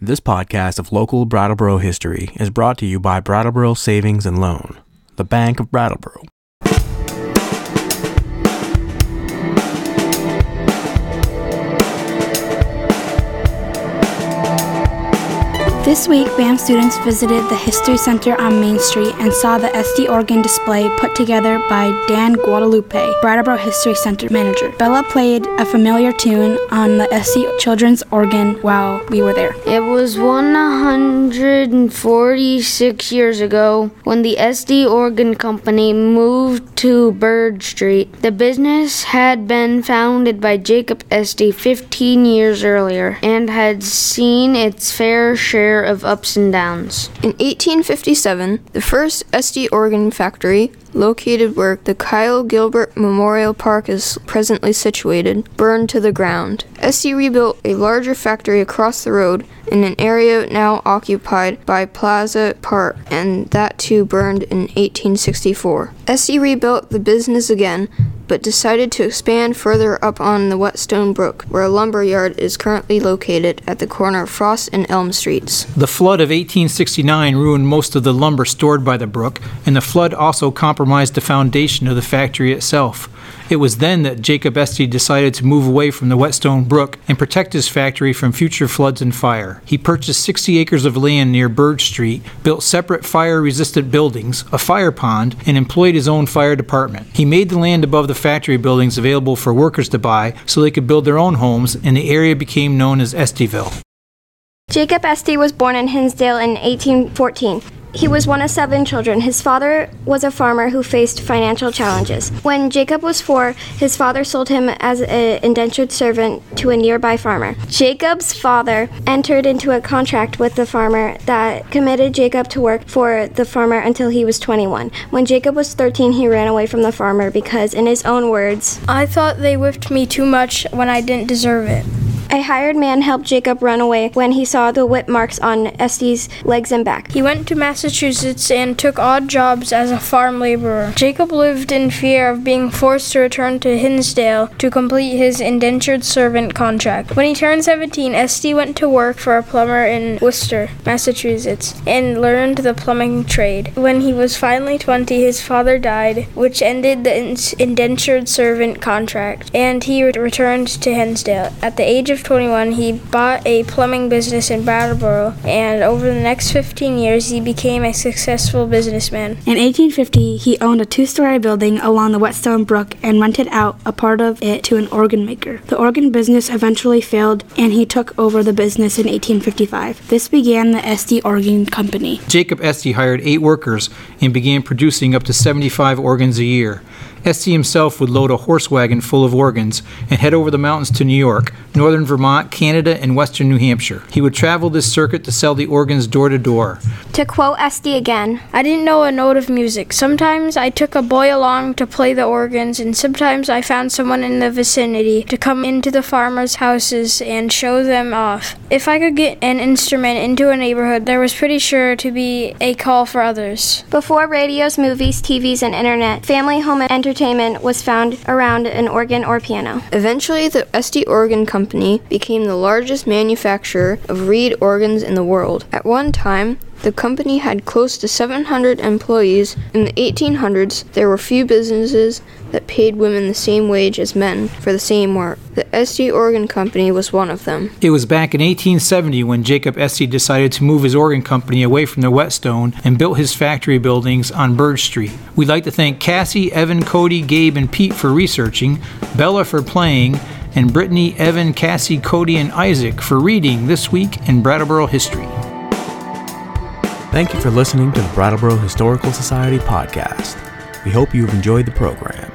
This podcast of local Brattleboro history is brought to you by Brattleboro Savings and Loan, the Bank of Brattleboro. This week, BAM students visited the History Center on Main Street and saw the Estey organ display put together by Dan Guadalupe, Brattleboro History Center manager. Bella played a familiar tune on the Estey children's organ while we were there. It was 146 years ago when the Estey Organ Company moved to Birge Street. The business had been founded by Jacob Estey 15 years earlier and had seen its fair share of ups and downs. In 1857, the first Estey organ factory, located where the Kyle Gilbert Memorial Park is presently situated, burned to the ground. Estey rebuilt a larger factory across the road in an area now occupied by Plaza Park, and that too burned in 1864. Estey rebuilt the business again, but decided to expand further up on the Whetstone Brook, where a lumber yard is currently located at the corner of Frost and Elm Streets. The flood of 1869 ruined most of the lumber stored by the brook, and the flood also compromised the foundation of the factory itself. It was then that Jacob Estey decided to move away from the Whetstone Brook and protect his factory from future floods and fire. He purchased 60 acres of land near Birge Street, built separate fire resistant buildings, a fire pond, and employed his own fire department. He made the land above the factory buildings available for workers to buy so they could build their own homes, and the area became known as Esteyville. Jacob Estey was born in Hinsdale in 1814. He was one of seven children. His father was a farmer who faced financial challenges. When Jacob was four, his father sold him as an indentured servant to a nearby farmer. Jacob's father entered into a contract with the farmer that committed Jacob to work for the farmer until he was 21. When Jacob was 13, he ran away from the farmer because, in his own words, I thought they whipped me too much when I didn't deserve it. A hired man helped Jacob run away when he saw the whip marks on Estey's legs and back. He went to Massachusetts and took odd jobs as a farm laborer. Jacob lived in fear of being forced to return to Hinsdale to complete his indentured servant contract. When he turned 17, Estey went to work for a plumber in Worcester, Massachusetts, and learned the plumbing trade. When he was finally 20, his father died, which ended the indentured servant contract, and he returned to Hinsdale. At the age of 21, he bought a plumbing business in Brattleboro, and over the next 15 years, he became a successful businessman. In 1850, he owned a two story building along the Whetstone Brook and rented out a part of it to an organ maker. The organ business eventually failed, and he took over the business in 1855. This began the Estey Organ Company. Jacob Estey hired eight workers and began producing up to 75 organs a year. Estey himself would load a horse wagon full of organs and head over the mountains to New York, northern Vermont, Canada, and western New Hampshire. He would travel this circuit to sell the organs door to door. To quote Estey again, I didn't know a note of music. Sometimes I took a boy along to play the organs, and sometimes I found someone in the vicinity to come into the farmers' houses and show them off. If I could get an instrument into a neighborhood, there was pretty sure to be a call for others. Before radios, movies, TVs, and internet, family home and entertainment was found around an organ or piano. Eventually, the Estey Organ Company became the largest manufacturer of reed organs in the world. At one time, the company had close to 700 employees. In the 1800s, there were few businesses that paid women the same wage as men for the same work. The Estey Organ Company was one of them. It was back in 1870 when Jacob Estey decided to move his organ company away from the Whetstone and built his factory buildings on Birge Street. We'd like to thank Cassie, Evan, Cody, Gabe, and Pete for researching, Bella for playing, and Brittany, Evan, Cassie, Cody, and Isaac for reading this week in Brattleboro history. Thank you for listening to the Brattleboro Historical Society podcast. We hope you've enjoyed the program.